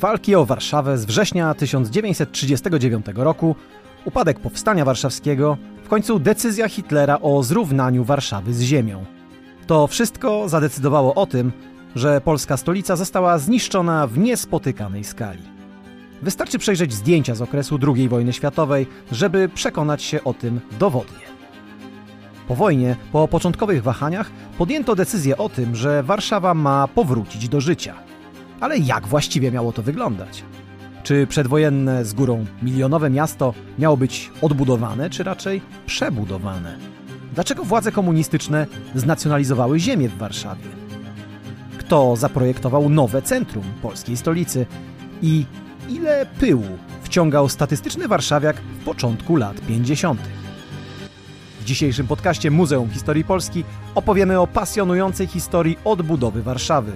Walki o Warszawę z września 1939 roku, upadek powstania warszawskiego, w końcu decyzja Hitlera o zrównaniu Warszawy z ziemią. To wszystko zadecydowało o tym, że polska stolica została zniszczona w niespotykanej skali. Wystarczy przejrzeć zdjęcia z okresu II wojny światowej, żeby przekonać się o tym dowodnie. Po wojnie, po początkowych wahaniach, podjęto decyzję o tym, że Warszawa ma powrócić do życia. Ale jak właściwie miało to wyglądać? Czy przedwojenne z górą milionowe miasto miało być odbudowane, czy raczej przebudowane? Dlaczego władze komunistyczne znacjonalizowały ziemię w Warszawie? Kto zaprojektował nowe centrum polskiej stolicy? I ile pyłu wciągał statystyczny warszawiak w początku lat 50. W dzisiejszym podcaście Muzeum Historii Polski opowiemy o pasjonującej historii odbudowy Warszawy.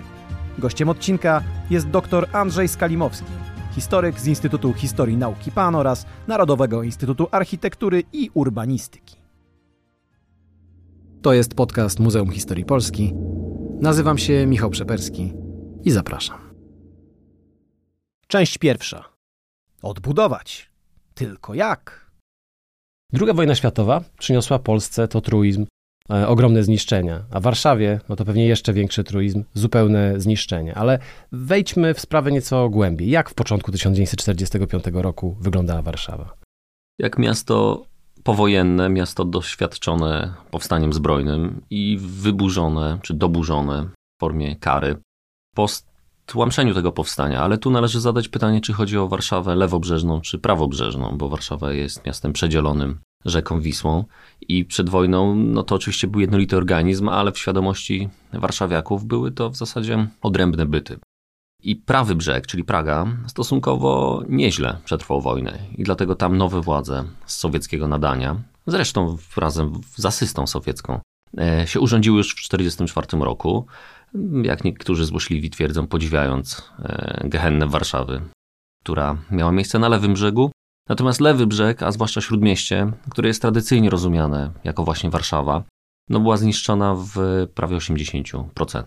Gościem odcinka jest dr Andrzej Skalimowski, historyk z Instytutu Historii Nauki PAN oraz Narodowego Instytutu Architektury i Urbanistyki. To jest podcast Muzeum Historii Polski. Nazywam się Michał Przeperski i zapraszam. Część pierwsza. Odbudować. Tylko jak? Druga wojna światowa przyniosła Polsce to truizm, ogromne zniszczenia, a Warszawie no to pewnie jeszcze większy truizm, zupełne zniszczenie. Ale wejdźmy w sprawę nieco głębiej. Jak w początku 1945 roku wyglądała Warszawa? Jak miasto powojenne, miasto doświadczone powstaniem zbrojnym i wyburzone czy doburzone w formie kary. Po tłamszeniu tego powstania, ale tu należy zadać pytanie, czy chodzi o Warszawę lewobrzeżną czy prawobrzeżną, bo Warszawa jest miastem przedzielonym rzeką Wisłą i przed wojną no to oczywiście był jednolity organizm, ale w świadomości warszawiaków były to w zasadzie odrębne byty. I prawy brzeg, czyli Praga, stosunkowo nieźle przetrwał wojnę i dlatego tam nowe władze z sowieckiego nadania, zresztą razem z asystą sowiecką, e, się urządziły już w 1944 roku jak niektórzy złośliwi twierdzą, podziwiając e, Gehennę Warszawy, która miała miejsce na lewym brzegu. Natomiast lewy brzeg, a zwłaszcza śródmieście, które jest tradycyjnie rozumiane jako właśnie Warszawa, no była zniszczona w prawie 80%.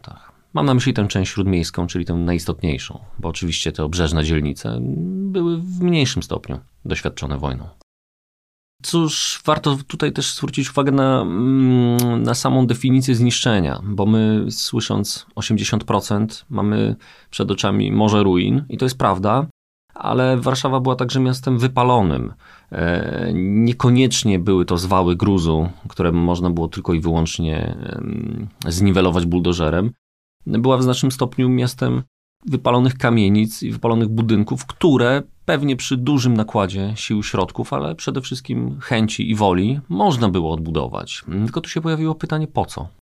Mam na myśli tę część śródmiejską, czyli tę najistotniejszą, bo oczywiście te obrzeżne dzielnice były w mniejszym stopniu doświadczone wojną. Cóż, warto tutaj też zwrócić uwagę na, mm, na samą definicję zniszczenia, bo my słysząc 80% mamy przed oczami morze ruin i to jest prawda, ale Warszawa była także miastem wypalonym. E, niekoniecznie były to zwały gruzu, które można było tylko i wyłącznie zniwelować buldożerem. Była w znacznym stopniu miastem wypalonych kamienic i wypalonych budynków, które pewnie przy dużym nakładzie sił środków, ale przede wszystkim chęci i woli można było odbudować. Tylko tu się pojawiło pytanie po co?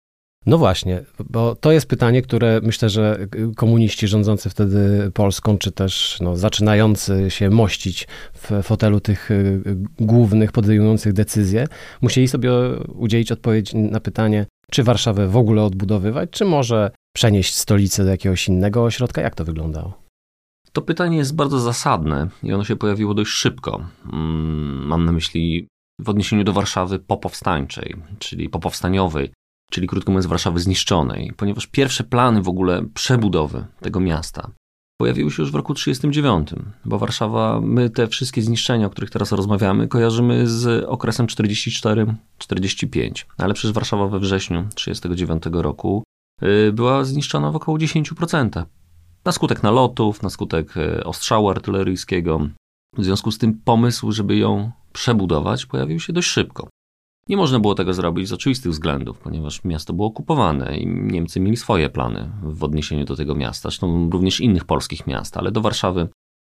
No właśnie, bo to jest pytanie, które myślę, że komuniści rządzący wtedy Polską, czy też no, zaczynający się mościć w fotelu tych y, głównych, podejmujących decyzje, musieli sobie udzielić odpowiedź na pytanie, czy Warszawę w ogóle odbudowywać, czy może przenieść stolicę do jakiegoś innego ośrodka? Jak to wyglądało? To pytanie jest bardzo zasadne i ono się pojawiło dość szybko. Mm, mam na myśli w odniesieniu do Warszawy popowstańczej, czyli popowstaniowej, czyli krótko mówiąc Warszawy zniszczonej, ponieważ pierwsze plany w ogóle przebudowy tego miasta pojawiły się już w roku 1939, bo Warszawa, my te wszystkie zniszczenia, o których teraz rozmawiamy, kojarzymy z okresem 44-45, ale przecież Warszawa we wrześniu 1939 roku y, była zniszczona w około 10%. Na skutek nalotów, na skutek y, ostrzału artyleryjskiego. W związku z tym pomysł, żeby ją przebudować, pojawił się dość szybko. Nie można było tego zrobić z oczywistych względów, ponieważ miasto było okupowane i Niemcy mieli swoje plany w odniesieniu do tego miasta, zresztą również innych polskich miast, ale do Warszawy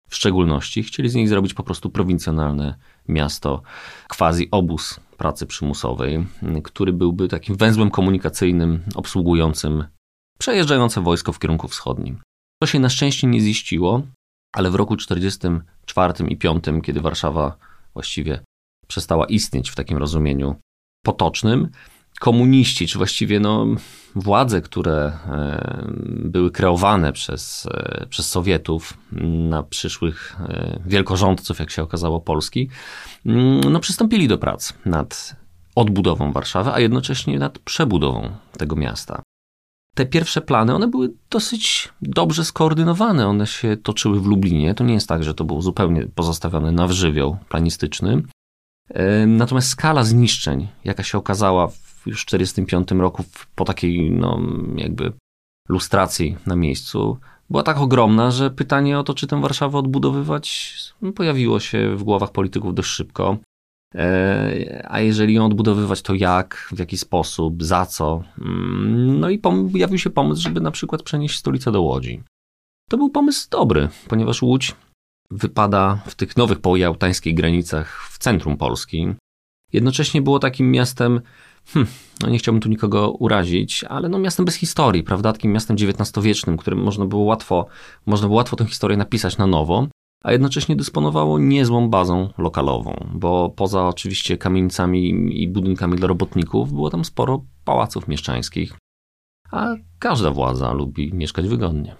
w szczególności. Chcieli z niej zrobić po prostu prowincjonalne miasto, quasi obóz pracy przymusowej, który byłby takim węzłem komunikacyjnym obsługującym przejeżdżające wojsko w kierunku wschodnim. To się na szczęście nie ziściło, ale w roku 1944 i 1945, kiedy Warszawa właściwie przestała istnieć w takim rozumieniu potocznym. Komuniści, czy właściwie no, władze, które e, były kreowane przez, e, przez Sowietów na przyszłych e, wielkorządców, jak się okazało, Polski, mm, no, przystąpili do prac nad odbudową Warszawy, a jednocześnie nad przebudową tego miasta. te pierwsze plany, one były dosyć dobrze skoordynowane. One się toczyły w Lublinie. To nie jest tak, że to było zupełnie pozostawione na wżywioł planistyczny. Natomiast skala zniszczeń, jaka się okazała w już 1945 roku po takiej no, jakby lustracji na miejscu, była tak ogromna, że pytanie o to, czy tę Warszawę odbudowywać, no, pojawiło się w głowach polityków dość szybko. E, a jeżeli ją odbudowywać, to jak, w jaki sposób, za co? Mm, no i pojawił się pomysł, żeby na przykład przenieść stolicę do Łodzi. To był pomysł dobry, ponieważ Łódź wypada w tych nowych połajałtańskich granicach w centrum Polski. Jednocześnie było takim miastem, hmm, no nie chciałbym tu nikogo urazić, ale no miastem bez historii, prawda? Takim miastem XIX-wiecznym, którym można było łatwo, można było łatwo tę historię napisać na nowo a jednocześnie dysponowało niezłą bazą lokalową, bo poza oczywiście kamienicami i budynkami dla robotników było tam sporo pałaców mieszczańskich, a każda władza lubi mieszkać wygodnie.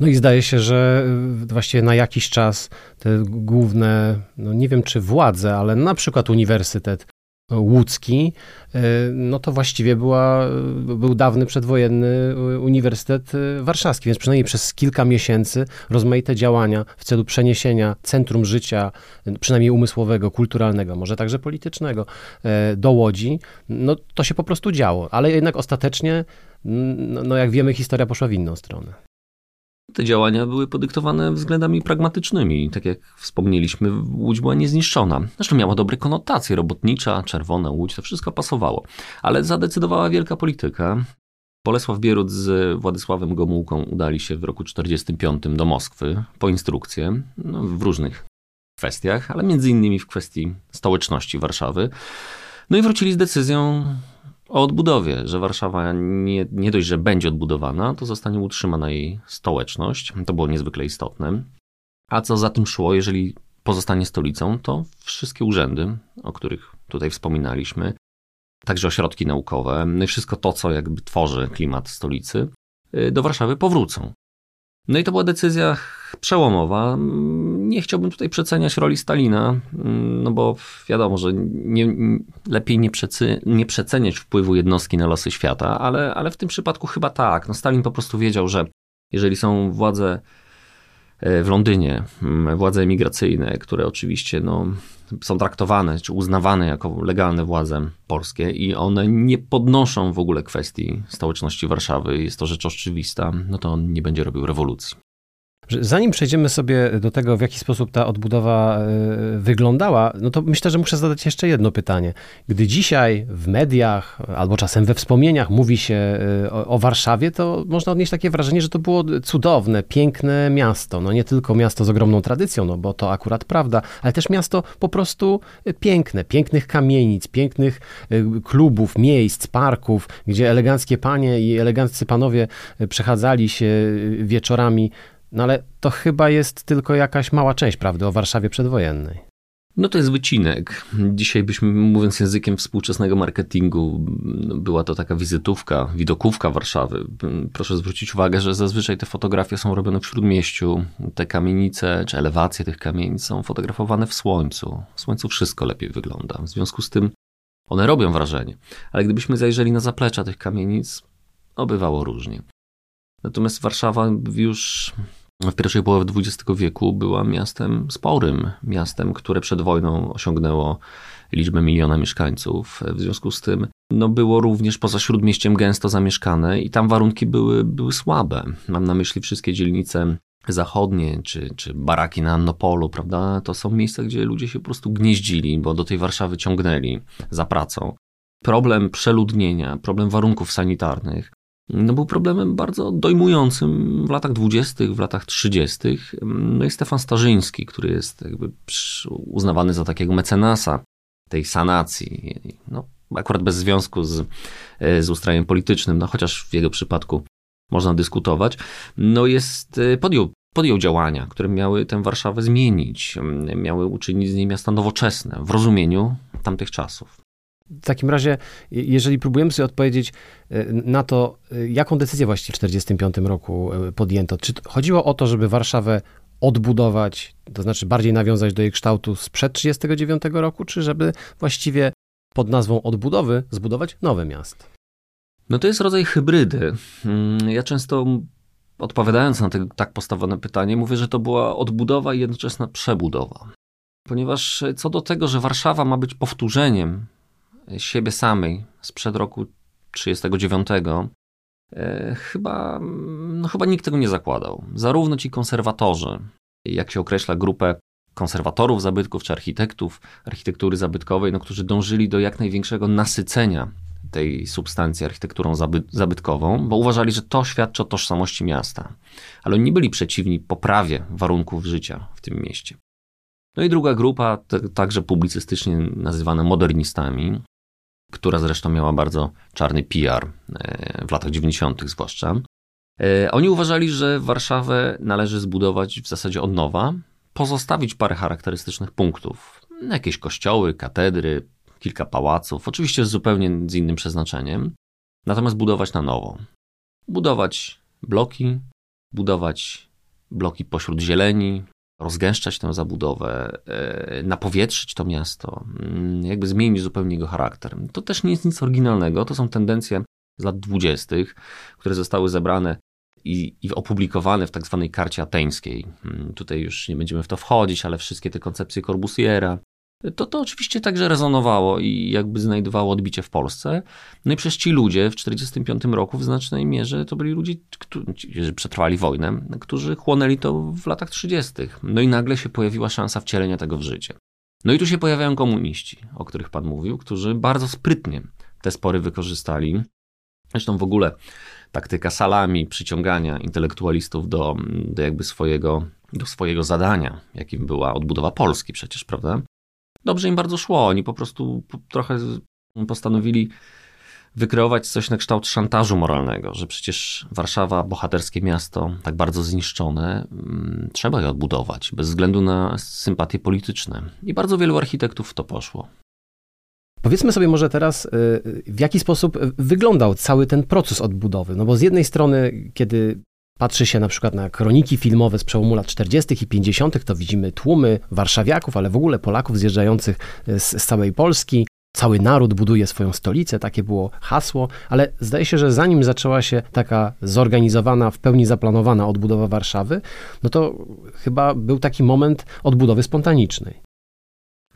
No i zdaje się, że właściwie na jakiś czas te główne, no nie wiem czy władze, ale na przykład uniwersytet łódzki, e, no to właściwie była, był dawny przedwojenny Uniwersytet Warszawski, więc przynajmniej przez kilka miesięcy rozmaite działania w celu przeniesienia centrum życia, przynajmniej umysłowego, kulturalnego, może także politycznego, do Łodzi, no to się po prostu działo, ale jednak ostatecznie, no jak wiemy, historia poszła w inną stronę. Te działania były podyktowane względami pragmatycznymi. Tak jak wspomnieliśmy, Łódź była niezniszczona. Zresztą miała dobre konotacje, robotnicza, czerwona Łódź, to wszystko pasowało. Ale zadecydowała wielka polityka. Bolesław Bierut z Władysławem Gomułką udali się w roku 1945 do Moskwy po instrukcję no, w różnych kwestiach, ale między innymi w kwestii stołeczności Warszawy. No i wrócili z decyzją o odbudowie, że Warszawa nie, nie dość, że będzie odbudowana, to zostanie utrzymana jej stołeczność. To było niezwykle istotne. A co za tym szło, jeżeli pozostanie stolicą, to wszystkie urzędy, o których tutaj wspominaliśmy, także ośrodki naukowe, no wszystko to, co jakby tworzy klimat stolicy, y, do Warszawy powrócą. No i to była decyzja przełomowa. Nie chciałbym tutaj przeceniać roli Stalina, no bo wiadomo, że nie, lepiej nie, przecy, nie przeceniać wpływu jednostki na losy świata, ale, ale w tym przypadku chyba tak. No Stalin po prostu wiedział, że jeżeli są władze e, w Londynie, władze emigracyjne, które oczywiście no, są traktowane czy uznawane jako legalne władze polskie i one nie podnoszą w ogóle kwestii stołeczności Warszawy, jest to rzecz oczywista, no to on nie będzie robił rewolucji. Zanim przejdziemy sobie do tego, w jaki sposób ta odbudowa e, wyglądała, no to myślę, że muszę zadać jeszcze jedno pytanie. Gdy dzisiaj w mediach albo czasem we wspomnieniach mówi się e, o, o, Warszawie, to można odnieść takie wrażenie, że to było cudowne, piękne miasto. No nie tylko miasto z ogromną tradycją, no bo to akurat prawda, ale też miasto po prostu piękne, pięknych kamienic, pięknych e, klubów, miejsc, parków, gdzie eleganckie panie i eleganccy panowie przechadzali się wieczorami no ale to chyba jest tylko jakaś mała część prawdy o Warszawie przedwojennej. No to jest wycinek. Dzisiaj byśmy, mówiąc językiem współczesnego marketingu, była to taka wizytówka, widokówka Warszawy. Proszę zwrócić uwagę, że zazwyczaj te fotografie są robione w śródmieściu. Te kamienice, czy elewacje tych kamienic są fotografowane w słońcu. W słońcu wszystko lepiej wygląda. W związku z tym one robią wrażenie. Ale gdybyśmy zajrzeli na zaplecza tych kamienic, obywało różnie. Natomiast Warszawa już w pierwszej połowie XX wieku była miastem sporym, miastem, które przed wojną osiągnęło liczbę miliona mieszkańców. W związku z tym no było również poza śródmieściem gęsto zamieszkane i tam warunki były, były słabe. Mam na myśli wszystkie dzielnice zachodnie, czy, czy baraki na Annopolu, prawda? To są miejsca, gdzie ludzie się po prostu gnieździli, bo do tej Warszawy ciągnęli za pracą. Problem przeludnienia, problem warunków sanitarnych no był problemem bardzo dojmującym w latach dwudziestych, w latach trzydziestych. No i Stefan Starzyński, który jest jakby uznawany za takiego mecenasa tej sanacji, no akurat bez związku z, e, z ustrojem politycznym, no chociaż w jego przypadku można dyskutować, no jest, e, podjął, podjął działania, które miały tę Warszawę zmienić, miały uczynić z niej miasta nowoczesne w rozumieniu tamtych czasów. W takim razie, jeżeli próbujemy sobie odpowiedzieć e, na to, e, jaką decyzję właściwie w 1945 roku e, podjęto, czy chodziło o to, żeby Warszawę odbudować, to znaczy bardziej nawiązać do jej kształtu sprzed 1939 roku, czy żeby właściwie pod nazwą odbudowy zbudować nowe miasto? No to jest rodzaj hybrydy. Mm, ja często odpowiadając na to tak postawione pytanie, mówię, że to była odbudowa i jednoczesna przebudowa. Ponieważ co do tego, że Warszawa ma być powtórzeniem siebie samej sprzed roku 1939, e, chyba, no chyba nikt tego nie zakładał. Zarówno ci konserwatorzy, jak się określa grupę konserwatorów zabytków czy architektów architektury zabytkowej, no, którzy dążyli do jak największego nasycenia tej substancji architekturą zabytkową, bo uważali, że to świadczy o tożsamości miasta. Ale oni nie byli przeciwni poprawie warunków życia w tym mieście. No i druga grupa, także publicystycznie nazywana modernistami, która zresztą miała bardzo czarny PR e, w latach 90., zwłaszcza. E, oni uważali, że Warszawę należy zbudować w zasadzie od nowa, pozostawić parę charakterystycznych punktów. Jakieś kościoły, katedry, kilka pałaców, oczywiście zupełnie z innym przeznaczeniem, natomiast budować na nowo. Budować bloki, budować bloki pośród zieleni, rozgęszczać tę zabudowę, e, napowietrzyć to miasto, mm, jakby zmienić zupełnie jego charakter. To też nie jest nic oryginalnego, to są tendencje z lat dwudziestych, które zostały zebrane i, i, opublikowane w tak zwanej karcie ateńskiej. Mm, tutaj już nie będziemy w to wchodzić, ale wszystkie te koncepcje Corbusiera, to to oczywiście także rezonowało i jakby znajdowało odbicie w Polsce. No i przez ci ludzie w 1945 roku w znacznej mierze to byli ludzie, którzy przetrwali wojnę, którzy chłonęli to w latach 30. No i nagle się pojawiła szansa wcielenia tego w życie. No i tu się pojawiają komuniści, o których pan mówił, którzy bardzo sprytnie te spory wykorzystali. Zresztą w ogóle taktyka salami, przyciągania intelektualistów do, do jakby swojego, do swojego zadania, jakim była odbudowa Polski przecież, prawda? Dobrze im bardzo szło. Oni po prostu trochę postanowili wykreować coś na kształt szantażu moralnego, że przecież Warszawa, bohaterskie miasto, tak bardzo zniszczone, mm, trzeba je odbudować, bez względu na sympatie polityczne. I bardzo wielu architektów w to poszło. Powiedzmy sobie może teraz, y, w jaki sposób wyglądał cały ten proces odbudowy. No bo z jednej strony, kiedy patrzy się na przykład na kroniki filmowe z przełomu lat 40. i 50., to widzimy tłumy warszawiaków, ale w ogóle Polaków zjeżdżających z, z całej Polski. Cały naród buduje swoją stolicę, takie było hasło, ale zdaje się, że zanim zaczęła się taka zorganizowana, w pełni zaplanowana odbudowa Warszawy, no to chyba był taki moment odbudowy spontanicznej.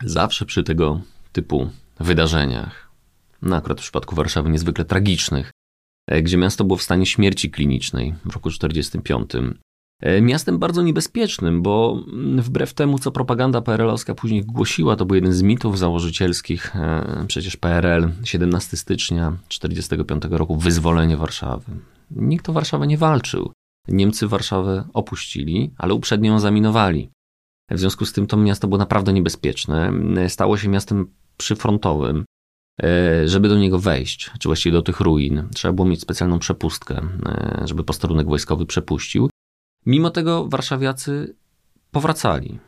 Zawsze przy tego typu wydarzeniach, no akurat w przypadku Warszawy niezwykle tragicznych, gdzie miasto było w stanie śmierci klinicznej w roku 1945. E, miastem bardzo niebezpiecznym, bo wbrew temu, co propaganda PRL-owska później głosiła, to był jeden z mitów założycielskich e, przecież PRL 17 stycznia 1945 roku, wyzwolenie Warszawy. Nikt o Warszawę nie walczył. Niemcy Warszawę opuścili, ale uprzednio ją zaminowali. W związku z tym to miasto było naprawdę niebezpieczne. Stało się miastem przyfrontowym. E, żeby do niego wejść, czy właściwie do tych ruin, trzeba było mieć specjalną przepustkę, e, żeby posterunek wojskowy przepuścił. Mimo tego warszawiacy powracali.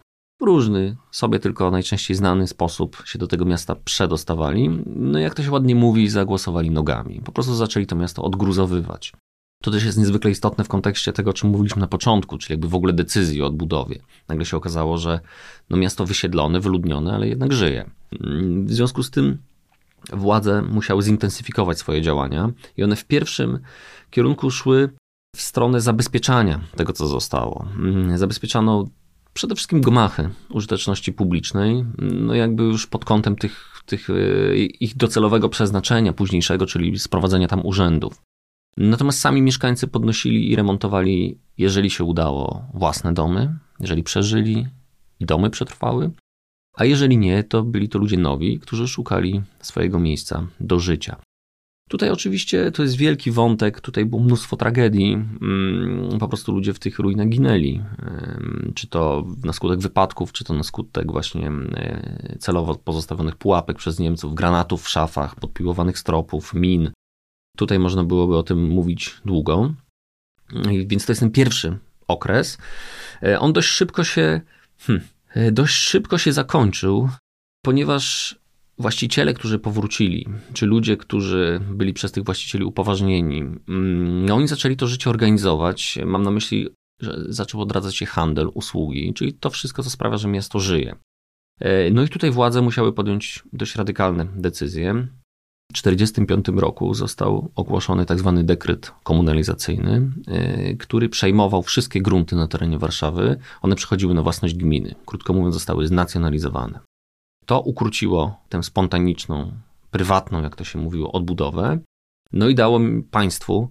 W różny, sobie tylko najczęściej znany sposób się do tego miasta przedostawali. No jak to się ładnie mówi, zagłosowali nogami. Po prostu zaczęli to miasto odgruzowywać. To też jest niezwykle istotne w kontekście tego, o czym mówiliśmy na początku, czyli jakby w ogóle decyzji o odbudowie. Nagle się okazało, że no miasto wysiedlone, wyludnione, ale jednak żyje. W związku z tym władze musiały zintensyfikować swoje działania i one w pierwszym kierunku szły w stronę zabezpieczania tego, co zostało. Mm, zabezpieczano przede wszystkim gmachy użyteczności publicznej, no jakby już pod kątem tych, tych e, ich docelowego przeznaczenia późniejszego, czyli sprowadzenia tam urzędów. Natomiast sami mieszkańcy podnosili i remontowali, jeżeli się udało, własne domy, jeżeli przeżyli i domy przetrwały, a jeżeli nie, to byli to ludzie nowi, którzy szukali swojego miejsca do życia. Tutaj oczywiście to jest wielki wątek, tutaj było mnóstwo tragedii, mm, po prostu ludzie w tych ruinach ginęli, czy to na skutek wypadków, czy to na skutek właśnie celowo pozostawionych pułapek przez Niemców, granatów w szafach, podpiłowanych stropów, min. Tutaj można byłoby o tym mówić długo, więc to jest ten pierwszy okres. E, on dość szybko się hmm, dość szybko się zakończył, ponieważ właściciele, którzy powrócili, czy ludzie, którzy byli przez tych właścicieli upoważnieni, mm, no oni zaczęli to życie organizować. Mam na myśli, że zaczął odradzać się handel, usługi, czyli to wszystko, co sprawia, że miasto żyje. E, no i tutaj władze musiały podjąć dość radykalne decyzje. W 1945 roku został ogłoszony tzw. Tak dekret komunalizacyjny, y, który przejmował wszystkie grunty na terenie Warszawy. One przechodziły na własność gminy. Krótko mówiąc, zostały znacjonalizowane. To ukróciło tę spontaniczną, prywatną, jak to się mówiło, odbudowę. No i dało państwu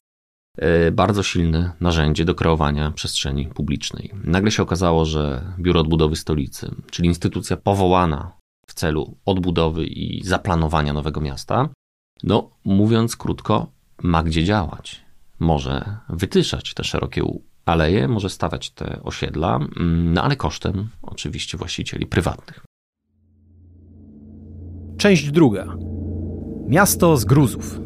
y, bardzo silne narzędzie do kreowania przestrzeni publicznej. Nagle się okazało, że Biuro Odbudowy Stolicy, czyli instytucja powołana w celu odbudowy i zaplanowania nowego miasta, no, mówiąc krótko, ma gdzie działać. Może wytyszać te szerokie aleje, może stawiać te osiedla, mm, no ale kosztem oczywiście właścicieli prywatnych. Część druga. Miasto z gruzów.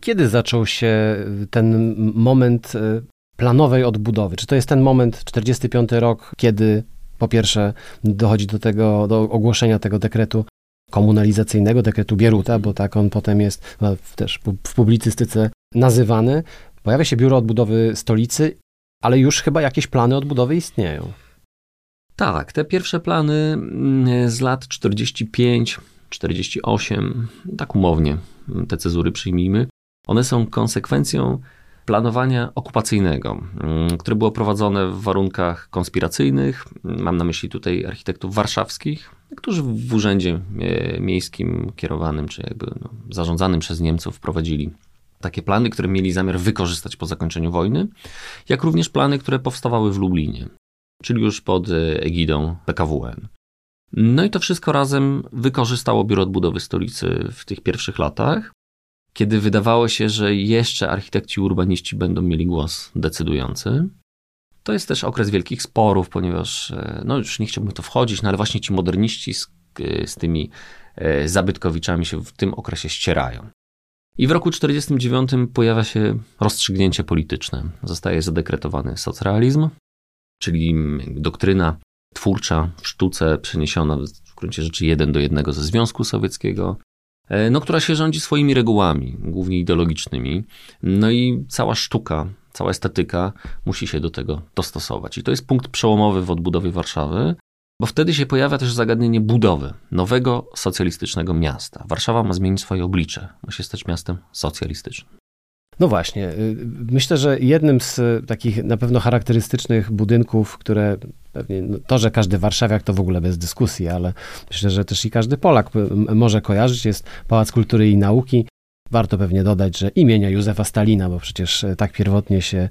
Kiedy zaczął się ten moment e, planowej odbudowy? Czy to jest ten moment, 45 rok, kiedy po pierwsze dochodzi do tego, do ogłoszenia tego dekretu komunalizacyjnego, dekretu Bieruta, bo tak on potem jest no, też w publicystyce nazywany. Pojawia się Biuro Odbudowy Stolicy, ale już chyba jakieś plany odbudowy istnieją. Tak, te pierwsze plany mm, z lat 45, 48, tak umownie te cezury przyjmijmy, one są konsekwencją planowania okupacyjnego, mm, które było prowadzone w warunkach konspiracyjnych. Mam na myśli tutaj architektów warszawskich, którzy w urzędzie e, miejskim kierowanym, czy jakby no, zarządzanym przez Niemców prowadzili takie plany, które mieli zamiar wykorzystać po zakończeniu wojny, jak również plany, które powstawały w Lublinie, czyli już pod e, egidą PKWN. No i to wszystko razem wykorzystało Biuro Odbudowy Stolicy w tych pierwszych latach kiedy wydawało się, że jeszcze architekci urbaniści będą mieli głos decydujący. To jest też okres wielkich sporów, ponieważ, e, no już nie chciałbym to wchodzić, no ale właśnie ci moderniści z, e, z tymi e, zabytkowiczami się w tym okresie ścierają. I w roku 1949 pojawia się rozstrzygnięcie polityczne. Zostaje zadekretowany socrealizm, czyli doktryna twórcza w sztuce przeniesiona w gruncie rzeczy jeden do jednego ze Związku Sowieckiego, no, która się rządzi swoimi regułami, głównie ideologicznymi. No i cała sztuka, cała estetyka musi się do tego dostosować. I to jest punkt przełomowy w odbudowie Warszawy, bo wtedy się pojawia też zagadnienie budowy nowego socjalistycznego miasta. Warszawa ma zmienić swoje oblicze, ma się stać miastem socjalistycznym. No właśnie. Y, myślę, że jednym z takich na pewno charakterystycznych budynków, które pewnie no to, że każdy warszawiak to w ogóle bez dyskusji, ale myślę, że też i każdy Polak może kojarzyć, jest Pałac Kultury i Nauki. Warto pewnie dodać, że imienia Józefa Stalina, bo przecież e, tak pierwotnie się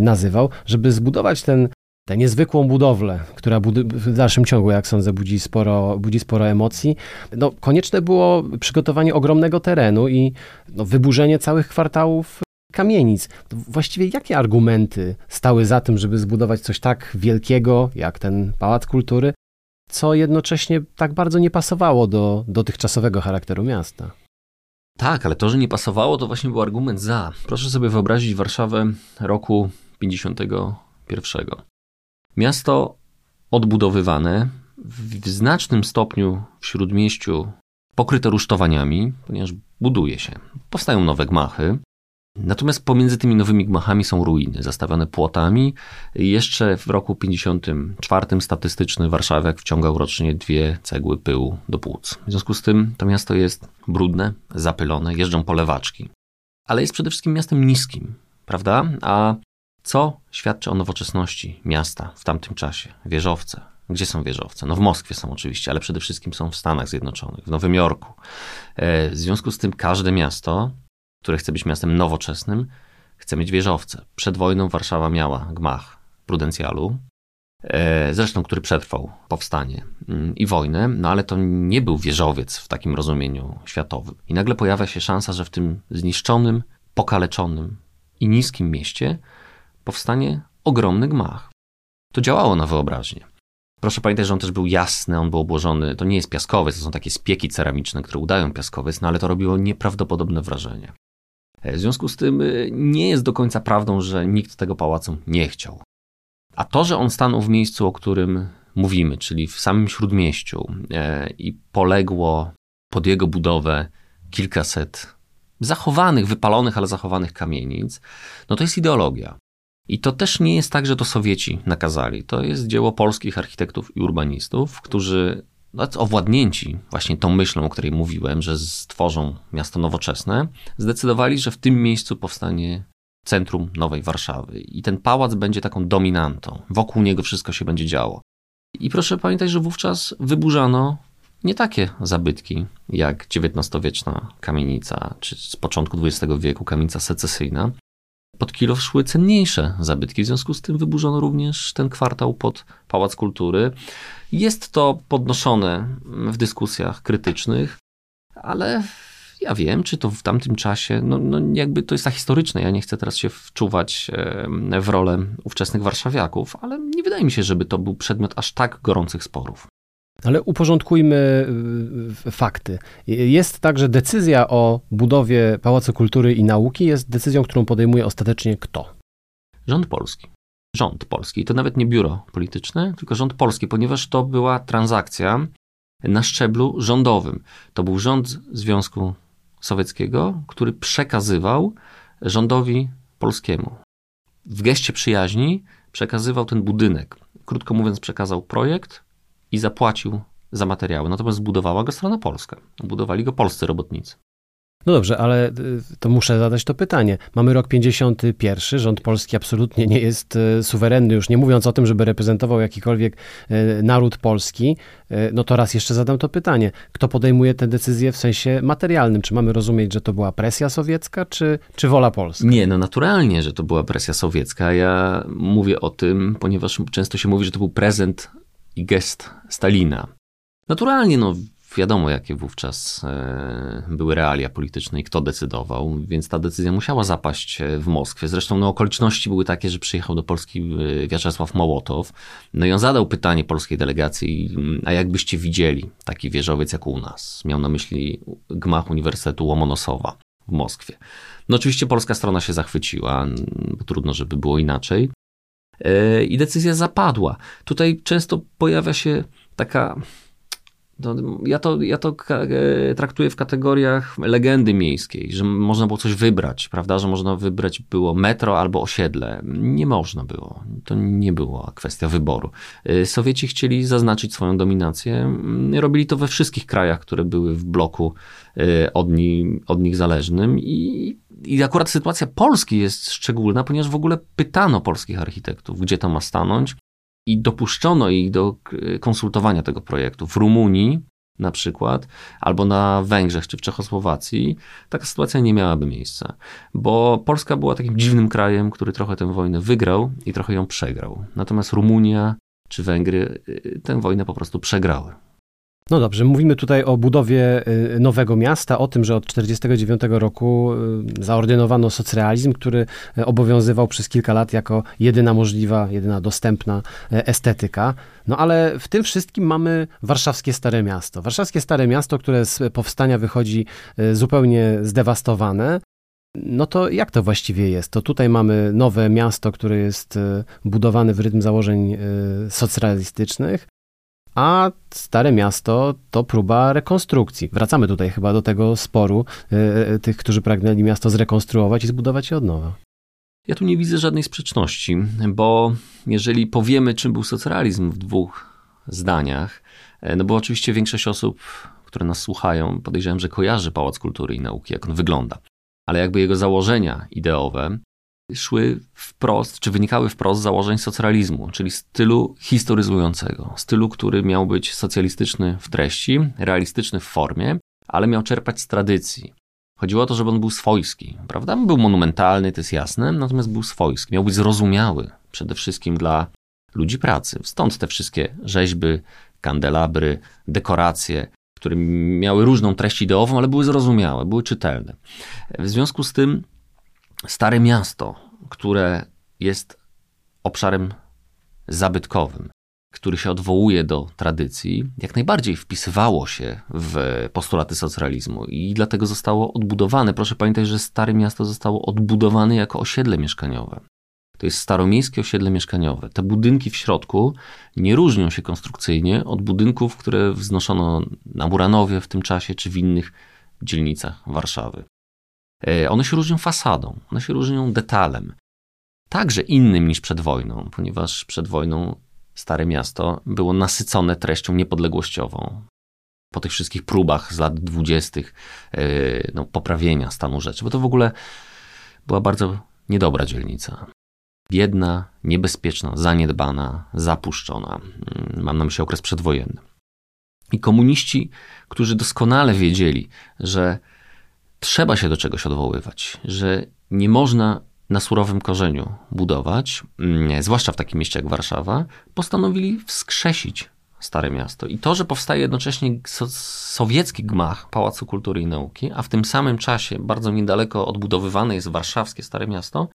nazywał, żeby zbudować ten tę niezwykłą budowlę, która w dalszym ciągu, jak sądzę, budzi sporo, budzi sporo emocji, no, konieczne było przygotowanie ogromnego terenu i no, wyburzenie całych kwartałów kamienic. Właściwie jakie argumenty stały za tym, żeby zbudować coś tak wielkiego, jak ten Pałac Kultury, co jednocześnie tak bardzo nie pasowało do dotychczasowego charakteru miasta? Tak, ale to, że nie pasowało, to właśnie był argument za. Proszę sobie wyobrazić Warszawę roku 51. Miasto odbudowywane, w znacznym stopniu w śródmieściu pokryte rusztowaniami, ponieważ buduje się. Powstają nowe gmachy, Natomiast pomiędzy tymi nowymi gmachami są ruiny, zastawione płotami. Jeszcze w roku 54 statystyczny warszawiak wciągał rocznie dwie cegły pyłu do płuc. W związku z tym to miasto jest brudne, zapylone, jeżdżą polewaczki. Ale jest przede wszystkim miastem niskim, prawda? A co świadczy o nowoczesności miasta w tamtym czasie? Wieżowce. Gdzie są wieżowce? No w Moskwie są oczywiście, ale przede wszystkim są w Stanach Zjednoczonych, w Nowym Jorku. E, w związku z tym każde miasto które chce być miastem nowoczesnym, chce mieć wieżowce. Przed wojną Warszawa miała gmach prudencjalu, e, zresztą który przetrwał powstanie mm, i wojnę, no ale to nie był wieżowiec w takim rozumieniu światowym. I nagle pojawia się szansa, że w tym zniszczonym, pokaleczonym i niskim mieście powstanie ogromny gmach. To działało na wyobraźnię. Proszę pamiętać, że on też był jasny, on był obłożony, to nie jest piaskowiec, to są takie spieki ceramiczne, które udają piaskowiec, no ale to robiło nieprawdopodobne wrażenie. W związku z tym y, nie jest do końca prawdą, że nikt tego pałacu nie chciał. A to, że on stanął w miejscu, o którym mówimy, czyli w samym śródmieściu e, i poległo pod jego budowę kilkaset zachowanych, wypalonych, ale zachowanych kamienic, no to jest ideologia. I to też nie jest tak, że to Sowieci nakazali. To jest dzieło polskich architektów i urbanistów, którzy no, owładnięci właśnie tą myślą, o której mówiłem, że stworzą miasto nowoczesne, zdecydowali, że w tym miejscu powstanie centrum Nowej Warszawy. I ten pałac będzie taką dominantą. Wokół niego wszystko się będzie działo. I proszę pamiętać, że wówczas wyburzano nie takie zabytki jak XIX-wieczna kamienica, czy z początku XX wieku kamienica secesyjna. Pod Kilow szły cenniejsze zabytki, w związku z tym wyburzono również ten kwartał pod Pałac Kultury. Jest to podnoszone w dyskusjach krytycznych, ale ja wiem, czy to w tamtym czasie, no, no jakby to jest historyczne, ja nie chcę teraz się wczuwać w rolę ówczesnych warszawiaków, ale nie wydaje mi się, żeby to był przedmiot aż tak gorących sporów. Ale uporządkujmy y, fakty. Jest tak, że decyzja o budowie Pałacu Kultury i Nauki jest decyzją, którą podejmuje ostatecznie kto? Rząd polski. Rząd polski. To nawet nie biuro polityczne, tylko rząd polski, ponieważ to była transakcja na szczeblu rządowym. To był rząd Związku Sowieckiego, który przekazywał rządowi polskiemu. W geście przyjaźni przekazywał ten budynek. Krótko mówiąc, przekazał projekt i zapłacił za materiały. Natomiast zbudowała go strona polska. Budowali go polscy robotnicy. No dobrze, ale y, to muszę zadać to pytanie. Mamy rok 51, rząd polski absolutnie nie jest y, suwerenny, już nie mówiąc o tym, żeby reprezentował jakikolwiek y, naród polski. No to raz jeszcze zadam to pytanie. Kto podejmuje te decyzje w sensie materialnym? Czy mamy rozumieć, że to była presja sowiecka, czy, czy wola polska? Nie, no naturalnie, że to była presja sowiecka. Ja mówię o tym, ponieważ często się mówi, że to był prezent i gest Stalina. Naturalnie, no wiadomo, jakie wówczas e, były realia polityczne i kto decydował, więc ta decyzja musiała zapaść e, w Moskwie. Zresztą no, okoliczności były takie, że przyjechał do Polski e, Wiaczesław Mołotow. No i on zadał pytanie polskiej delegacji, a jakbyście widzieli taki wieżowiec jak u nas? Miał na myśli gmach Uniwersytetu Łomonosowa w Moskwie. No oczywiście polska strona się zachwyciła, trudno, żeby było inaczej. I decyzja zapadła. Tutaj często pojawia się taka no, ja to, ja to e, traktuję w kategoriach legendy miejskiej, że można było coś wybrać, prawda, że można wybrać było metro albo osiedle. Nie można było. To nie była kwestia wyboru. E, Sowieci chcieli zaznaczyć swoją dominację. Mm, robili to we wszystkich krajach, które były w bloku e, od, ni, od nich zależnym i i akurat sytuacja Polski jest szczególna, ponieważ w ogóle pytano polskich architektów, gdzie to ma stanąć i dopuszczono ich do konsultowania tego projektu. W Rumunii na przykład, albo na Węgrzech czy w Czechosłowacji, taka sytuacja nie miałaby miejsca, bo Polska była takim dziwnym krajem, który trochę tę wojnę wygrał i trochę ją przegrał. Natomiast Rumunia czy Węgry y, tę wojnę po prostu przegrały. No dobrze, mówimy tutaj o budowie y, nowego miasta, o tym, że od 1949 roku y, zaordynowano socrealizm, który y, obowiązywał przez kilka lat jako jedyna możliwa, jedyna dostępna estetyka. No ale w tym wszystkim mamy warszawskie Stare Miasto. Warszawskie Stare Miasto, które z powstania wychodzi zupełnie zdewastowane. No to jak to właściwie jest? To tutaj mamy nowe miasto, które jest budowane w rytm założeń socrealistycznych, a Stare Miasto to próba rekonstrukcji. Wracamy tutaj chyba do tego sporu y, tych, którzy pragnęli miasto zrekonstruować i zbudować je od nowa. Ja tu nie widzę żadnej sprzeczności, bo jeżeli powiemy, czym był socrealizm w dwóch zdaniach, e, no bo oczywiście większość osób, które nas słuchają, podejrzewam, że kojarzy Pałac Kultury i Nauki, jak on wygląda. Ale jakby jego założenia ideowe szły wprost, czy wynikały wprost z założeń socrealizmu, czyli stylu historyzującego, stylu, który miał być socjalistyczny w treści, realistyczny w formie, ale miał czerpać z tradycji. Chodziło o to, żeby on był swojski, prawda? Był monumentalny, to jest jasne, natomiast był swojski. Miał być zrozumiały przede wszystkim dla ludzi pracy. Stąd te wszystkie rzeźby, kandelabry, dekoracje, które miały różną treść ideową, ale były zrozumiałe, były czytelne. W związku z tym Stare Miasto, które jest obszarem zabytkowym, który się odwołuje do tradycji, jak najbardziej wpisywało się w postulaty socrealizmu i dlatego zostało odbudowane. Proszę pamiętać, że Stare Miasto zostało odbudowane jako osiedle mieszkaniowe. To jest staromiejskie osiedle mieszkaniowe. Te budynki w środku nie różnią się konstrukcyjnie od budynków, które wznoszono na Muranowie w tym czasie czy w innych dzielnicach Warszawy. E, one się różnią fasadą, one się różnią detalem. Także innym niż przed wojną, ponieważ przed wojną Stare Miasto było nasycone treścią niepodległościową. Po tych wszystkich próbach z lat dwudziestych yy, no, poprawienia stanu rzeczy, bo to w ogóle była bardzo niedobra dzielnica. Biedna, niebezpieczna, zaniedbana, zapuszczona. Mm, mam na myśli okres przedwojenny. I komuniści, którzy doskonale wiedzieli, że trzeba się do czegoś odwoływać, że nie można na surowym korzeniu budować, mm, zwłaszcza w takim mieście jak Warszawa, postanowili wskrzesić Stare Miasto. I to, że powstaje jednocześnie so sowiecki gmach Pałacu Kultury i Nauki, a w tym samym czasie bardzo niedaleko odbudowywane jest warszawskie Stare Miasto,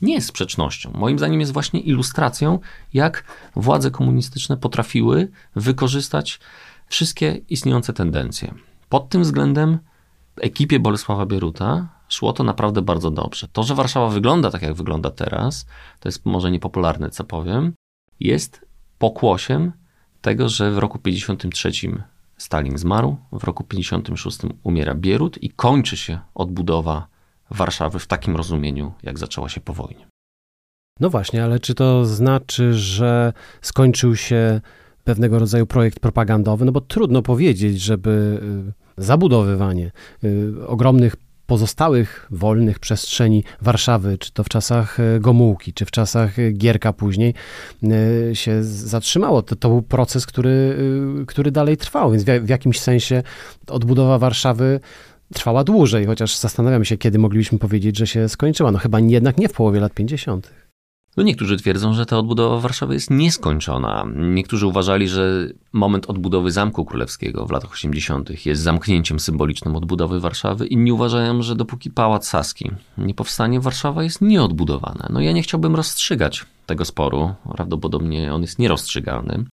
nie jest sprzecznością. Moim zdaniem jest właśnie ilustracją, jak władze komunistyczne potrafiły wykorzystać wszystkie istniejące tendencje. Pod tym względem ekipie Bolesława Bieruta szło to naprawdę bardzo dobrze. To, że Warszawa wygląda tak, jak wygląda teraz, to jest może niepopularne, co powiem, jest pokłosiem tego, że w roku 53 Stalin zmarł, w roku 56 umiera Bierut i kończy się odbudowa Warszawy w takim rozumieniu, jak zaczęła się po wojnie. No właśnie, ale czy to znaczy, że skończył się pewnego rodzaju projekt propagandowy? No bo trudno powiedzieć, żeby y, zabudowywanie y, ogromnych pozostałych wolnych przestrzeni Warszawy, czy to w czasach y, Gomułki, czy w czasach Gierka później, się zatrzymało. To, to był proces, który, który dalej trwał, więc w, w jakimś sensie odbudowa Warszawy trwała dłużej, chociaż zastanawiam się, kiedy moglibyśmy powiedzieć, że się skończyła. No chyba jednak nie w połowie lat 50. No niektórzy twierdzą, że ta odbudowa Warszawy jest nieskończona. Niektórzy uważali, że moment odbudowy Zamku Królewskiego w latach 80. jest zamknięciem symbolicznym odbudowy Warszawy. Inni uważają, że dopóki Pałac Saski nie powstanie, Warszawa jest nieodbudowana. No ja nie chciałbym rozstrzygać tego sporu. Prawdopodobnie on jest nierozstrzygalny.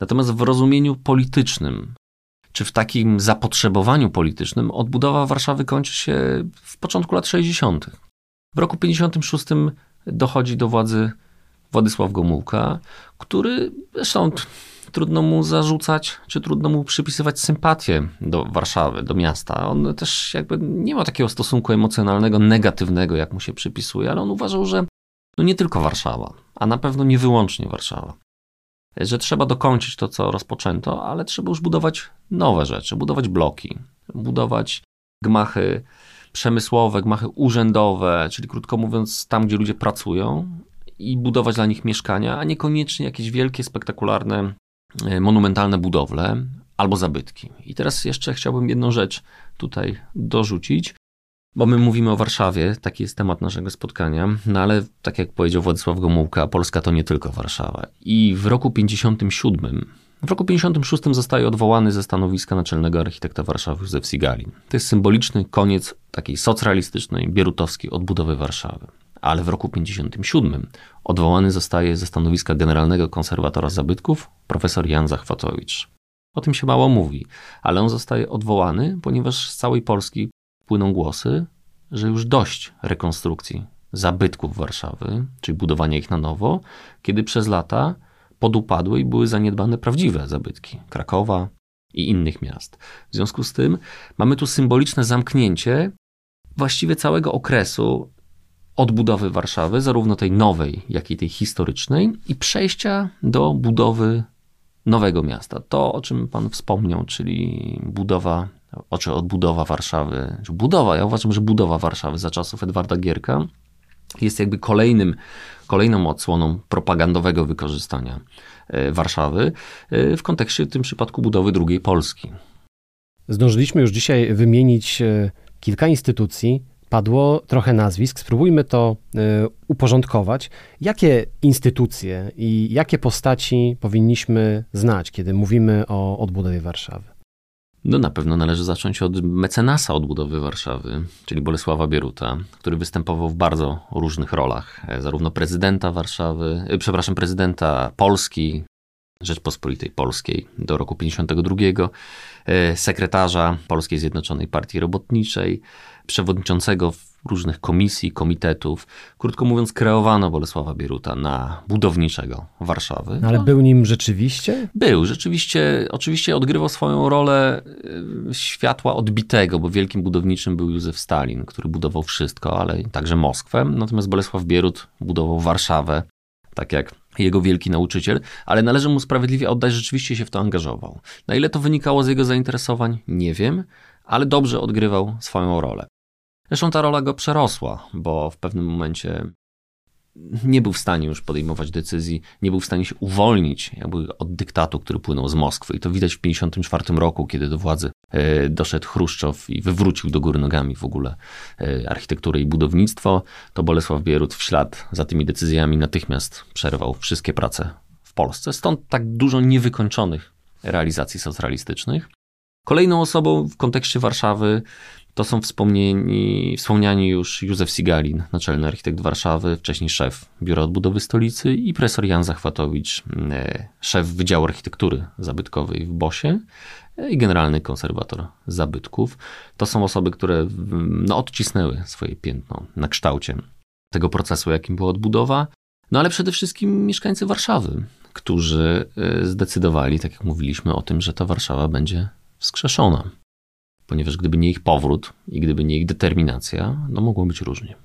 Natomiast w rozumieniu politycznym czy w takim zapotrzebowaniu politycznym odbudowa Warszawy kończy się w początku lat 60. W roku 56 dochodzi do władzy Władysław Gomułka, który zresztą trudno mu zarzucać, czy trudno mu przypisywać sympatię do Warszawy, do miasta. On też jakby nie ma takiego stosunku emocjonalnego, negatywnego, jak mu się przypisuje, ale on uważał, że no nie tylko Warszawa, a na pewno nie wyłącznie Warszawa że trzeba dokończyć to, co rozpoczęto, ale trzeba już budować nowe rzeczy, budować bloki, budować gmachy przemysłowe, gmachy urzędowe, czyli krótko mówiąc, tam, gdzie ludzie pracują i budować dla nich mieszkania, a niekoniecznie jakieś wielkie, spektakularne, e, monumentalne budowle albo zabytki. I teraz jeszcze chciałbym jedną rzecz tutaj dorzucić. Bo my mówimy o Warszawie, taki jest temat naszego spotkania, no ale tak jak powiedział Władysław Gomułka, Polska to nie tylko Warszawa. I w roku 57, w roku 56 zostaje odwołany ze stanowiska naczelnego architekta Warszawy Józef Sigalin. To jest symboliczny koniec takiej socrealistycznej, bierutowskiej odbudowy Warszawy. Ale w roku 57 odwołany zostaje ze stanowiska generalnego konserwatora zabytków profesor Jan Zachwatowicz. O tym się mało mówi, ale on zostaje odwołany, ponieważ z całej Polski płyną głosy, że już dość rekonstrukcji zabytków Warszawy, czyli budowania ich na nowo, kiedy przez lata podupadły i były zaniedbane prawdziwe zabytki Krakowa i innych miast. W związku z tym mamy tu symboliczne zamknięcie właściwie całego okresu odbudowy Warszawy, zarówno tej nowej, jak i tej historycznej, i przejścia do budowy nowego miasta. To, o czym Pan wspomniał, czyli budowa czy odbudowa Warszawy, budowa, ja uważam, że budowa Warszawy za czasów Edwarda Gierka jest jakby kolejnym, kolejną odsłoną propagandowego wykorzystania e, Warszawy e, w kontekście w tym przypadku budowy drugiej Polski. Zdążyliśmy już dzisiaj wymienić e, kilka instytucji, padło trochę nazwisk. Spróbujmy to uporządkować. Jakie instytucje i jakie postaci powinniśmy znać, kiedy mówimy o odbudowie Warszawy? No na pewno należy zacząć od mecenasa odbudowy Warszawy, czyli Bolesława Bieruta, który występował w bardzo różnych rolach, e, zarówno prezydenta Warszawy, e, przepraszam, prezydenta Polski, Rzeczpospolitej Polskiej do roku 52, e, sekretarza Polskiej Zjednoczonej Partii Robotniczej, przewodniczącego różnych komisji, komitetów. Krótko mówiąc, kreowano Bolesława Bieruta na budowniczego Warszawy. Ale był nim rzeczywiście? Był, rzeczywiście. Oczywiście odgrywał swoją rolę y, światła odbitego, bo wielkim budowniczym był Józef Stalin, który budował wszystko, ale także Moskwę. Natomiast Bolesław Bierut budował Warszawę, tak jak jego wielki nauczyciel, ale należy mu sprawiedliwie oddać, że rzeczywiście się w to angażował. Na ile to wynikało z jego zainteresowań, nie wiem, ale dobrze odgrywał swoją rolę. Zresztą ta rola go przerosła, bo w pewnym momencie nie był w stanie już podejmować decyzji, nie był w stanie się uwolnić jakby od dyktatu, który płynął z Moskwy. I to widać w 1954 roku, kiedy do władzy e, doszedł Chruszczow i wywrócił do góry nogami w ogóle e, architekturę i budownictwo, to Bolesław Bierut w ślad za tymi decyzjami natychmiast przerwał wszystkie prace w Polsce. Stąd tak dużo niewykończonych realizacji socjalistycznych. Kolejną osobą w kontekście Warszawy to są wspomnieni, wspomniani już Józef Sigalin, naczelny architekt Warszawy, wcześniej szef Biura Odbudowy Stolicy i profesor Jan Zachwatowicz, e, szef Wydziału Architektury Zabytkowej w Bosie e, i generalny konserwator zabytków. To są osoby, które no, odcisnęły swoje piętno na kształcie tego procesu, jakim była odbudowa. No ale przede wszystkim mieszkańcy Warszawy, którzy e, zdecydowali, tak jak mówiliśmy, o tym, że ta Warszawa będzie wskrzeszona ponieważ gdyby nie ich powrót i gdyby nie ich determinacja, no mogło być różnie.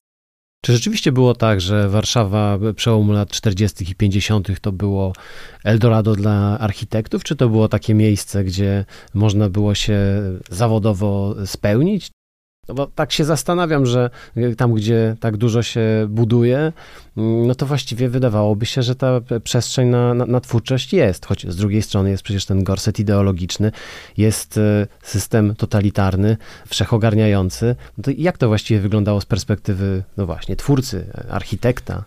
Czy rzeczywiście było tak, że Warszawa przełomu lat 40. i 50. to było Eldorado dla architektów, czy to było takie miejsce, gdzie można było się zawodowo spełnić? No bo tak się zastanawiam, że tam, gdzie tak dużo się buduje, mm, no to właściwie wydawałoby się, że ta przestrzeń na, na, na twórczość jest, choć z drugiej strony jest przecież ten gorset ideologiczny, jest e, system totalitarny, wszechogarniający. No to jak to właściwie wyglądało z perspektywy, no właśnie, twórcy, architekta?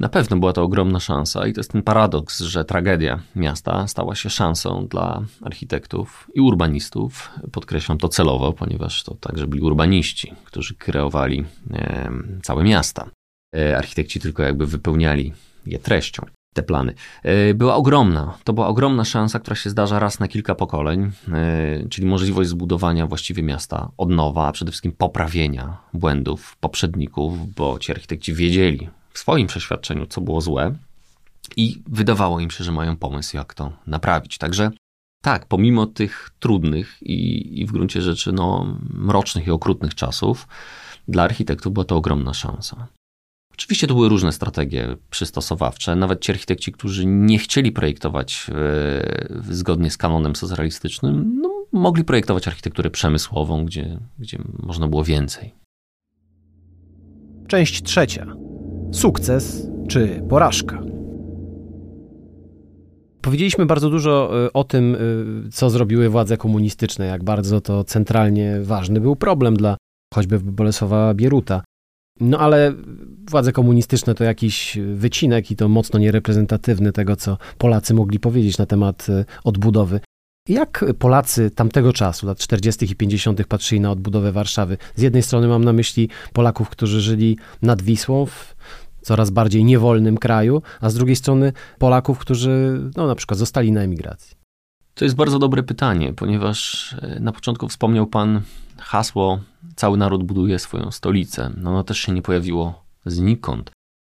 Na pewno była to ogromna szansa i to jest ten paradoks, że tragedia miasta stała się szansą dla architektów i urbanistów. Podkreślam to celowo, ponieważ to także byli urbaniści, którzy kreowali e, całe miasta. E, architekci tylko jakby wypełniali je treścią te plany. E, była ogromna, to była ogromna szansa, która się zdarza raz na kilka pokoleń, e, czyli możliwość zbudowania właściwie miasta od nowa, a przede wszystkim poprawienia błędów poprzedników, bo ci architekci wiedzieli, swoim przeświadczeniu, co było złe, i wydawało im się, że mają pomysł, jak to naprawić. Także tak, pomimo tych trudnych i, i w gruncie rzeczy no, mrocznych i okrutnych czasów, dla architektów była to ogromna szansa. Oczywiście to były różne strategie przystosowawcze. Nawet ci architekci, którzy nie chcieli projektować e, zgodnie z kanonem socjalistycznym, no, mogli projektować architekturę przemysłową, gdzie, gdzie można było więcej. Część trzecia. Sukces czy porażka? Powiedzieliśmy bardzo dużo y, o tym, y, co zrobiły władze komunistyczne, jak bardzo to centralnie ważny był problem dla choćby Bolesława Bieruta. No ale władze komunistyczne to jakiś wycinek i to mocno niereprezentatywny tego, co Polacy mogli powiedzieć na temat y, odbudowy. Jak Polacy tamtego czasu, lat 40. i 50., patrzyli na odbudowę Warszawy? Z jednej strony mam na myśli Polaków, którzy żyli nad Wisłą w coraz bardziej niewolnym kraju, a z drugiej strony Polaków, którzy no, na przykład zostali na emigracji. To jest bardzo dobre pytanie, ponieważ e, na początku wspomniał Pan hasło Cały naród buduje swoją stolicę. No ono też się nie pojawiło znikąd.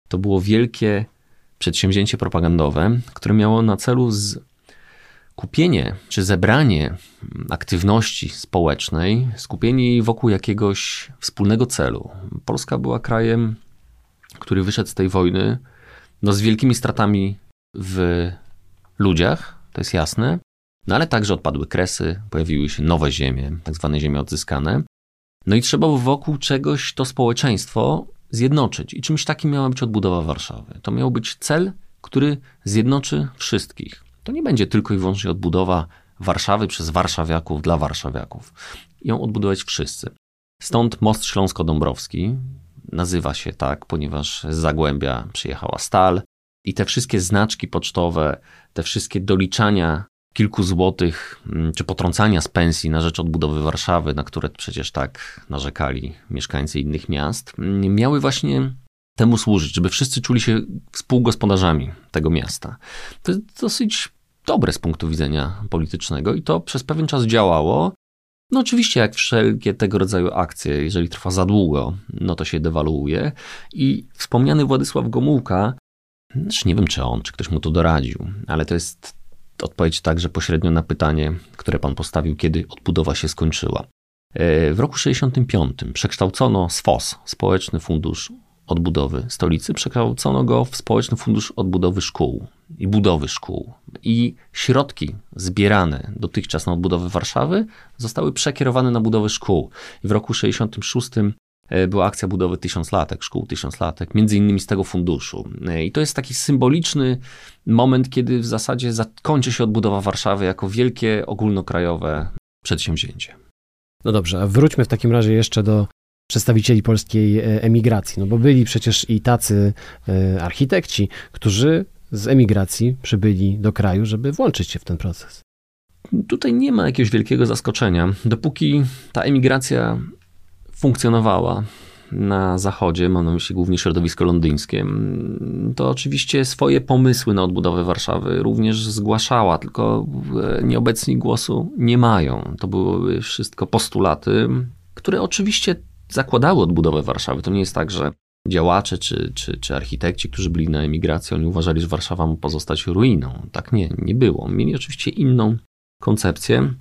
To było wielkie przedsięwzięcie propagandowe, które miało na celu z kupienie czy zebranie aktywności społecznej, skupienie jej wokół jakiegoś wspólnego celu. Polska była krajem, który wyszedł z tej wojny no, z wielkimi stratami w ludziach, to jest jasne, no ale także odpadły kresy, pojawiły się nowe ziemie, tak zwane ziemie odzyskane. No i trzeba wokół czegoś to społeczeństwo zjednoczyć. I czymś takim miała być odbudowa Warszawy. To miał być cel, który zjednoczy wszystkich. To nie będzie tylko i wyłącznie odbudowa Warszawy przez warszawiaków dla warszawiaków. Ją odbudować wszyscy. Stąd most śląsko-dąbrowski nazywa się tak, ponieważ z Zagłębia przyjechała stal i te wszystkie znaczki pocztowe, te wszystkie doliczania kilku złotych, mm, czy potrącania z pensji na rzecz odbudowy Warszawy, na które przecież tak narzekali mieszkańcy innych miast, mm, miały właśnie temu służyć, żeby wszyscy czuli się współgospodarzami tego miasta. To jest dosyć dobre z punktu widzenia politycznego i to przez pewien czas działało. No oczywiście, jak wszelkie tego rodzaju akcje, jeżeli trwa za długo, no to się dewaluuje. I wspomniany Władysław Gomułka, znaczy nie wiem czy on, czy ktoś mu to doradził, ale to jest odpowiedź także pośrednio na pytanie, które pan postawił, kiedy odbudowa się skończyła. E, w roku 65 przekształcono SFOS, Społeczny Fundusz Odbudowy Stolicy, przekształcono go w Społeczny Fundusz Odbudowy Szkół i Budowy Szkół. I środki zbierane dotychczas na odbudowę Warszawy zostały przekierowane na budowę szkół. I w roku 66 e, była akcja budowy tysiąclatek, szkół tysiąclatek, między innymi z tego funduszu. E, I to jest taki symboliczny moment, kiedy w zasadzie zakończy się odbudowa Warszawy jako wielkie ogólnokrajowe przedsięwzięcie. No dobrze, a wróćmy w takim razie jeszcze do przedstawicieli polskiej e, emigracji, no bo byli przecież i tacy e, architekci, którzy z emigracji przybyli do kraju, żeby włączyć się w ten proces. Tutaj nie ma jakiegoś wielkiego zaskoczenia. Dopóki ta emigracja funkcjonowała na zachodzie, mam na myśli głównie środowisko londyńskie, to oczywiście swoje pomysły na odbudowę Warszawy również zgłaszała, tylko e, nieobecni głosu nie mają. To były wszystko postulaty, które oczywiście zakładały odbudowę Warszawy. To nie jest tak, że działacze czy, czy, czy architekci, którzy byli na emigracji, oni uważali, że Warszawa ma pozostać ruiną. Tak nie, nie było. Mieli oczywiście inną koncepcję,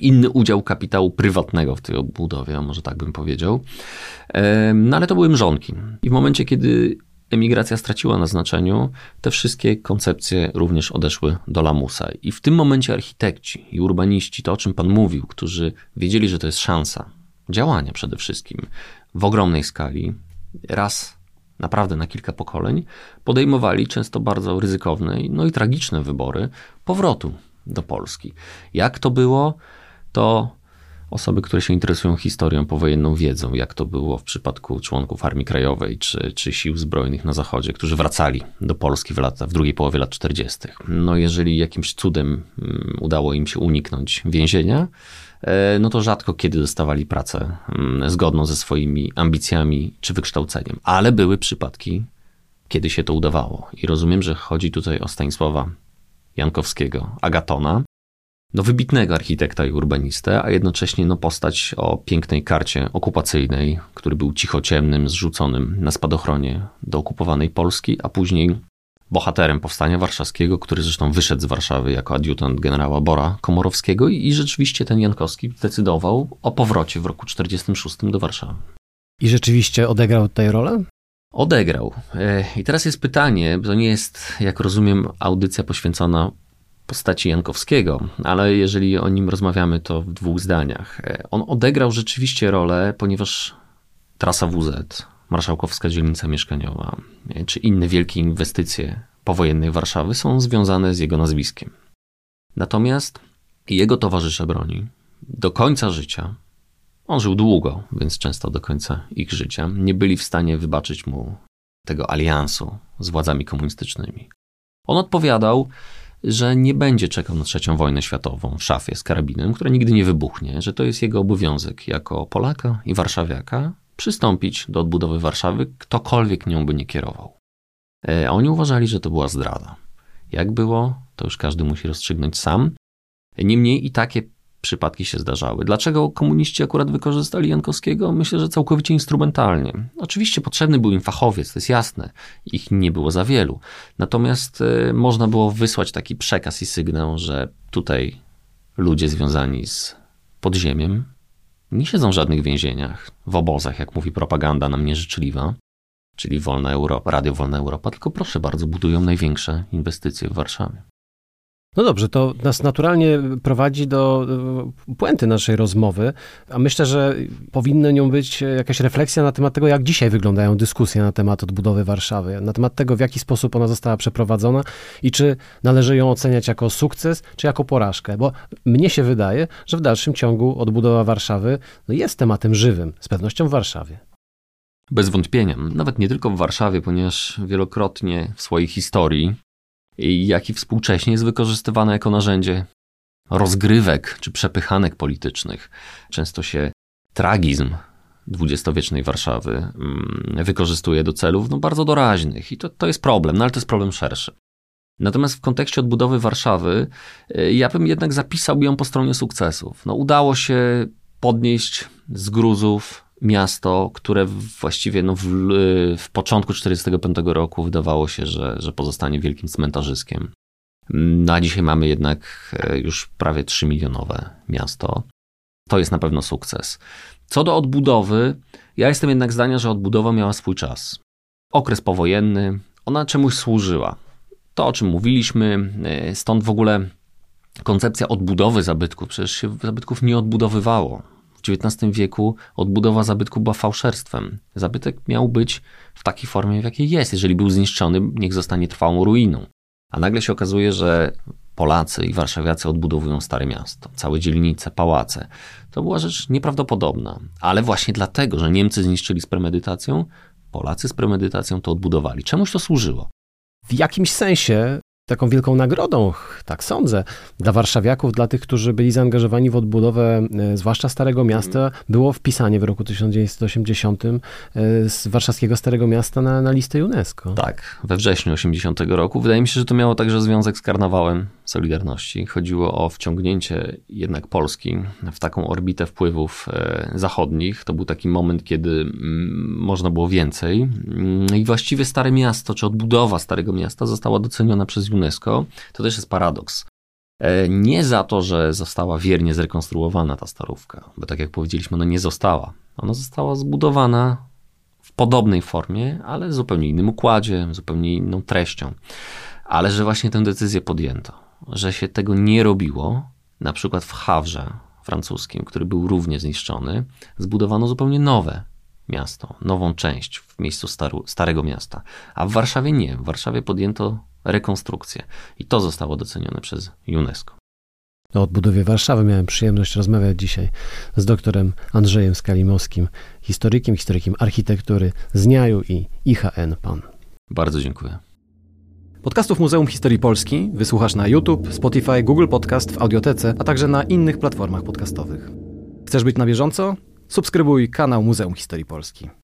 inny udział kapitału prywatnego w tej odbudowie, może tak bym powiedział. No ale to były mrzonki. I w momencie, kiedy emigracja straciła na znaczeniu, te wszystkie koncepcje również odeszły do lamusa. I w tym momencie architekci i urbaniści, to o czym Pan mówił, którzy wiedzieli, że to jest szansa, działania przede wszystkim w ogromnej skali, raz naprawdę na kilka pokoleń, podejmowali często bardzo ryzykowne no i tragiczne wybory powrotu do Polski. Jak to było, to osoby, które się interesują historią powojenną wiedzą, jak to było w przypadku członków Armii Krajowej czy, czy Sił Zbrojnych na Zachodzie, którzy wracali do Polski w, lata, w drugiej połowie lat 40. No jeżeli jakimś cudem mm, udało im się uniknąć więzienia, no to rzadko kiedy dostawali pracę mm, zgodną ze swoimi ambicjami czy wykształceniem. Ale były przypadki, kiedy się to udawało. I rozumiem, że chodzi tutaj o Stanisława Jankowskiego, Agatona, no wybitnego architekta i urbanistę, a jednocześnie no postać o pięknej karcie okupacyjnej, który był cichociemnym, zrzuconym na spadochronie do okupowanej Polski, a później bohaterem powstania warszawskiego, który zresztą wyszedł z Warszawy jako adiutant generała Bora Komorowskiego i, rzeczywiście ten Jankowski decydował o powrocie w roku 1946 do Warszawy. I rzeczywiście odegrał tutaj rolę? Odegrał. E, I teraz jest pytanie, to nie jest, jak rozumiem, audycja poświęcona postaci Jankowskiego, ale jeżeli o nim rozmawiamy, to w dwóch zdaniach. E, on odegrał rzeczywiście rolę, ponieważ trasa WZ, marszałkowska dzielnica mieszkaniowa, czy inne wielkie inwestycje powojennej Warszawy są związane z jego nazwiskiem. Natomiast jego towarzysze broni do końca życia, on żył długo, więc często do końca ich życia, nie byli w stanie wybaczyć mu tego aliansu z władzami komunistycznymi. On odpowiadał, że nie będzie czekał na trzecią wojnę światową w szafie z karabinem, która nigdy nie wybuchnie, że to jest jego obowiązek jako Polaka i Warszawiaka, przystąpić do odbudowy Warszawy, ktokolwiek nią by nie kierował. E, oni uważali, że to była zdrada. Jak było, to już każdy musi rozstrzygnąć sam. Niemniej i takie przypadki się zdarzały. Dlaczego komuniści akurat wykorzystali Jankowskiego? Myślę, że całkowicie instrumentalnie. Oczywiście potrzebny był im fachowiec, to jest jasne. Ich nie było za wielu. Natomiast y, można było wysłać taki przekaz i sygnał, że tutaj ludzie związani z podziemiem nie siedzą w żadnych więzieniach, w obozach, jak mówi propaganda nam nieżyczliwa, czyli Wolna Europa, Radio Wolna Europa, tylko proszę bardzo, budują największe inwestycje w Warszawie. No dobrze, to nas naturalnie prowadzi do puenty naszej rozmowy, a myślę, że powinna nią być jakaś refleksja na temat tego, jak dzisiaj wyglądają dyskusje na temat odbudowy Warszawy, na temat tego, w jaki sposób ona została przeprowadzona i czy należy ją oceniać jako sukces, czy jako porażkę, bo mnie się wydaje, że w dalszym ciągu odbudowa Warszawy no jest tematem żywym, z pewnością w Warszawie. Bez wątpienia, nawet nie tylko w Warszawie, ponieważ wielokrotnie w swojej historii jak i współcześnie jest wykorzystywane jako narzędzie rozgrywek czy przepychanek politycznych. Często się tragizm dwudziestowiecznej Warszawy mm, wykorzystuje do celów no, bardzo doraźnych i to, to jest problem, no ale to jest problem szerszy. Natomiast w kontekście odbudowy Warszawy, y, ja bym jednak zapisał ją po stronie sukcesów. No, udało się podnieść z gruzów miasto, które właściwie no w, w początku 1945 roku wydawało się, że, że pozostanie wielkim cmentarzyskiem. No a dzisiaj mamy jednak e, już prawie 3 milionowe miasto. To jest na pewno sukces. Co do odbudowy, ja jestem jednak zdania, że odbudowa miała swój czas. okres powojenny, ona czemuś służyła. To, o czym mówiliśmy, e, stąd w ogóle koncepcja odbudowy zabytków. Przecież się zabytków nie odbudowywało. XIX wieku odbudowa zabytku była fałszerstwem. Zabytek miał być w takiej formie, w jakiej jest. Jeżeli był zniszczony, niech zostanie trwałą ruiną. A nagle się okazuje, że Polacy i Warszawiacy odbudowują Stare Miasto, całe dzielnice, pałace. To była rzecz nieprawdopodobna. Ale właśnie dlatego, że Niemcy zniszczyli z premedytacją, Polacy z premedytacją to odbudowali. Czemuś to służyło? W jakimś sensie taką wielką nagrodą, tak sądzę, dla warszawiaków, dla tych, którzy byli zaangażowani w odbudowę, e, zwłaszcza Starego Miasta, było wpisanie w roku 1980 e, z warszawskiego Starego Miasta na, na listę UNESCO. Tak, we wrześniu 80 roku. Wydaje mi się, że to miało także związek z karnawałem Solidarności. Chodziło o wciągnięcie jednak Polski w taką orbitę wpływów e, zachodnich. To był taki moment, kiedy mm, można było więcej. Mm, I właściwie Stare Miasto, czy odbudowa Starego Miasta została doceniona przez UNESCO. To też jest paradoks. E, nie za to, że została wiernie zrekonstruowana ta starówka, bo tak jak powiedzieliśmy, ona nie została. Ona została zbudowana w podobnej formie, ale w zupełnie innym układzie, zupełnie inną treścią. Ale że właśnie tę decyzję podjęto że się tego nie robiło, na przykład w Hawrze francuskim, który był równie zniszczony, zbudowano zupełnie nowe miasto, nową część w miejscu staru, Starego Miasta. A w Warszawie nie. W Warszawie podjęto rekonstrukcję i to zostało docenione przez UNESCO. O odbudowie Warszawy miałem przyjemność rozmawiać dzisiaj z doktorem Andrzejem Skalimowskim, historykiem, historykiem architektury z NIAU i IHN PAN. Bardzo dziękuję. Podcastów Muzeum Historii Polski wysłuchasz na YouTube, Spotify, Google Podcast, w Audiotece, a także na innych platformach podcastowych. Chcesz być na bieżąco? Subskrybuj kanał Muzeum Historii Polski.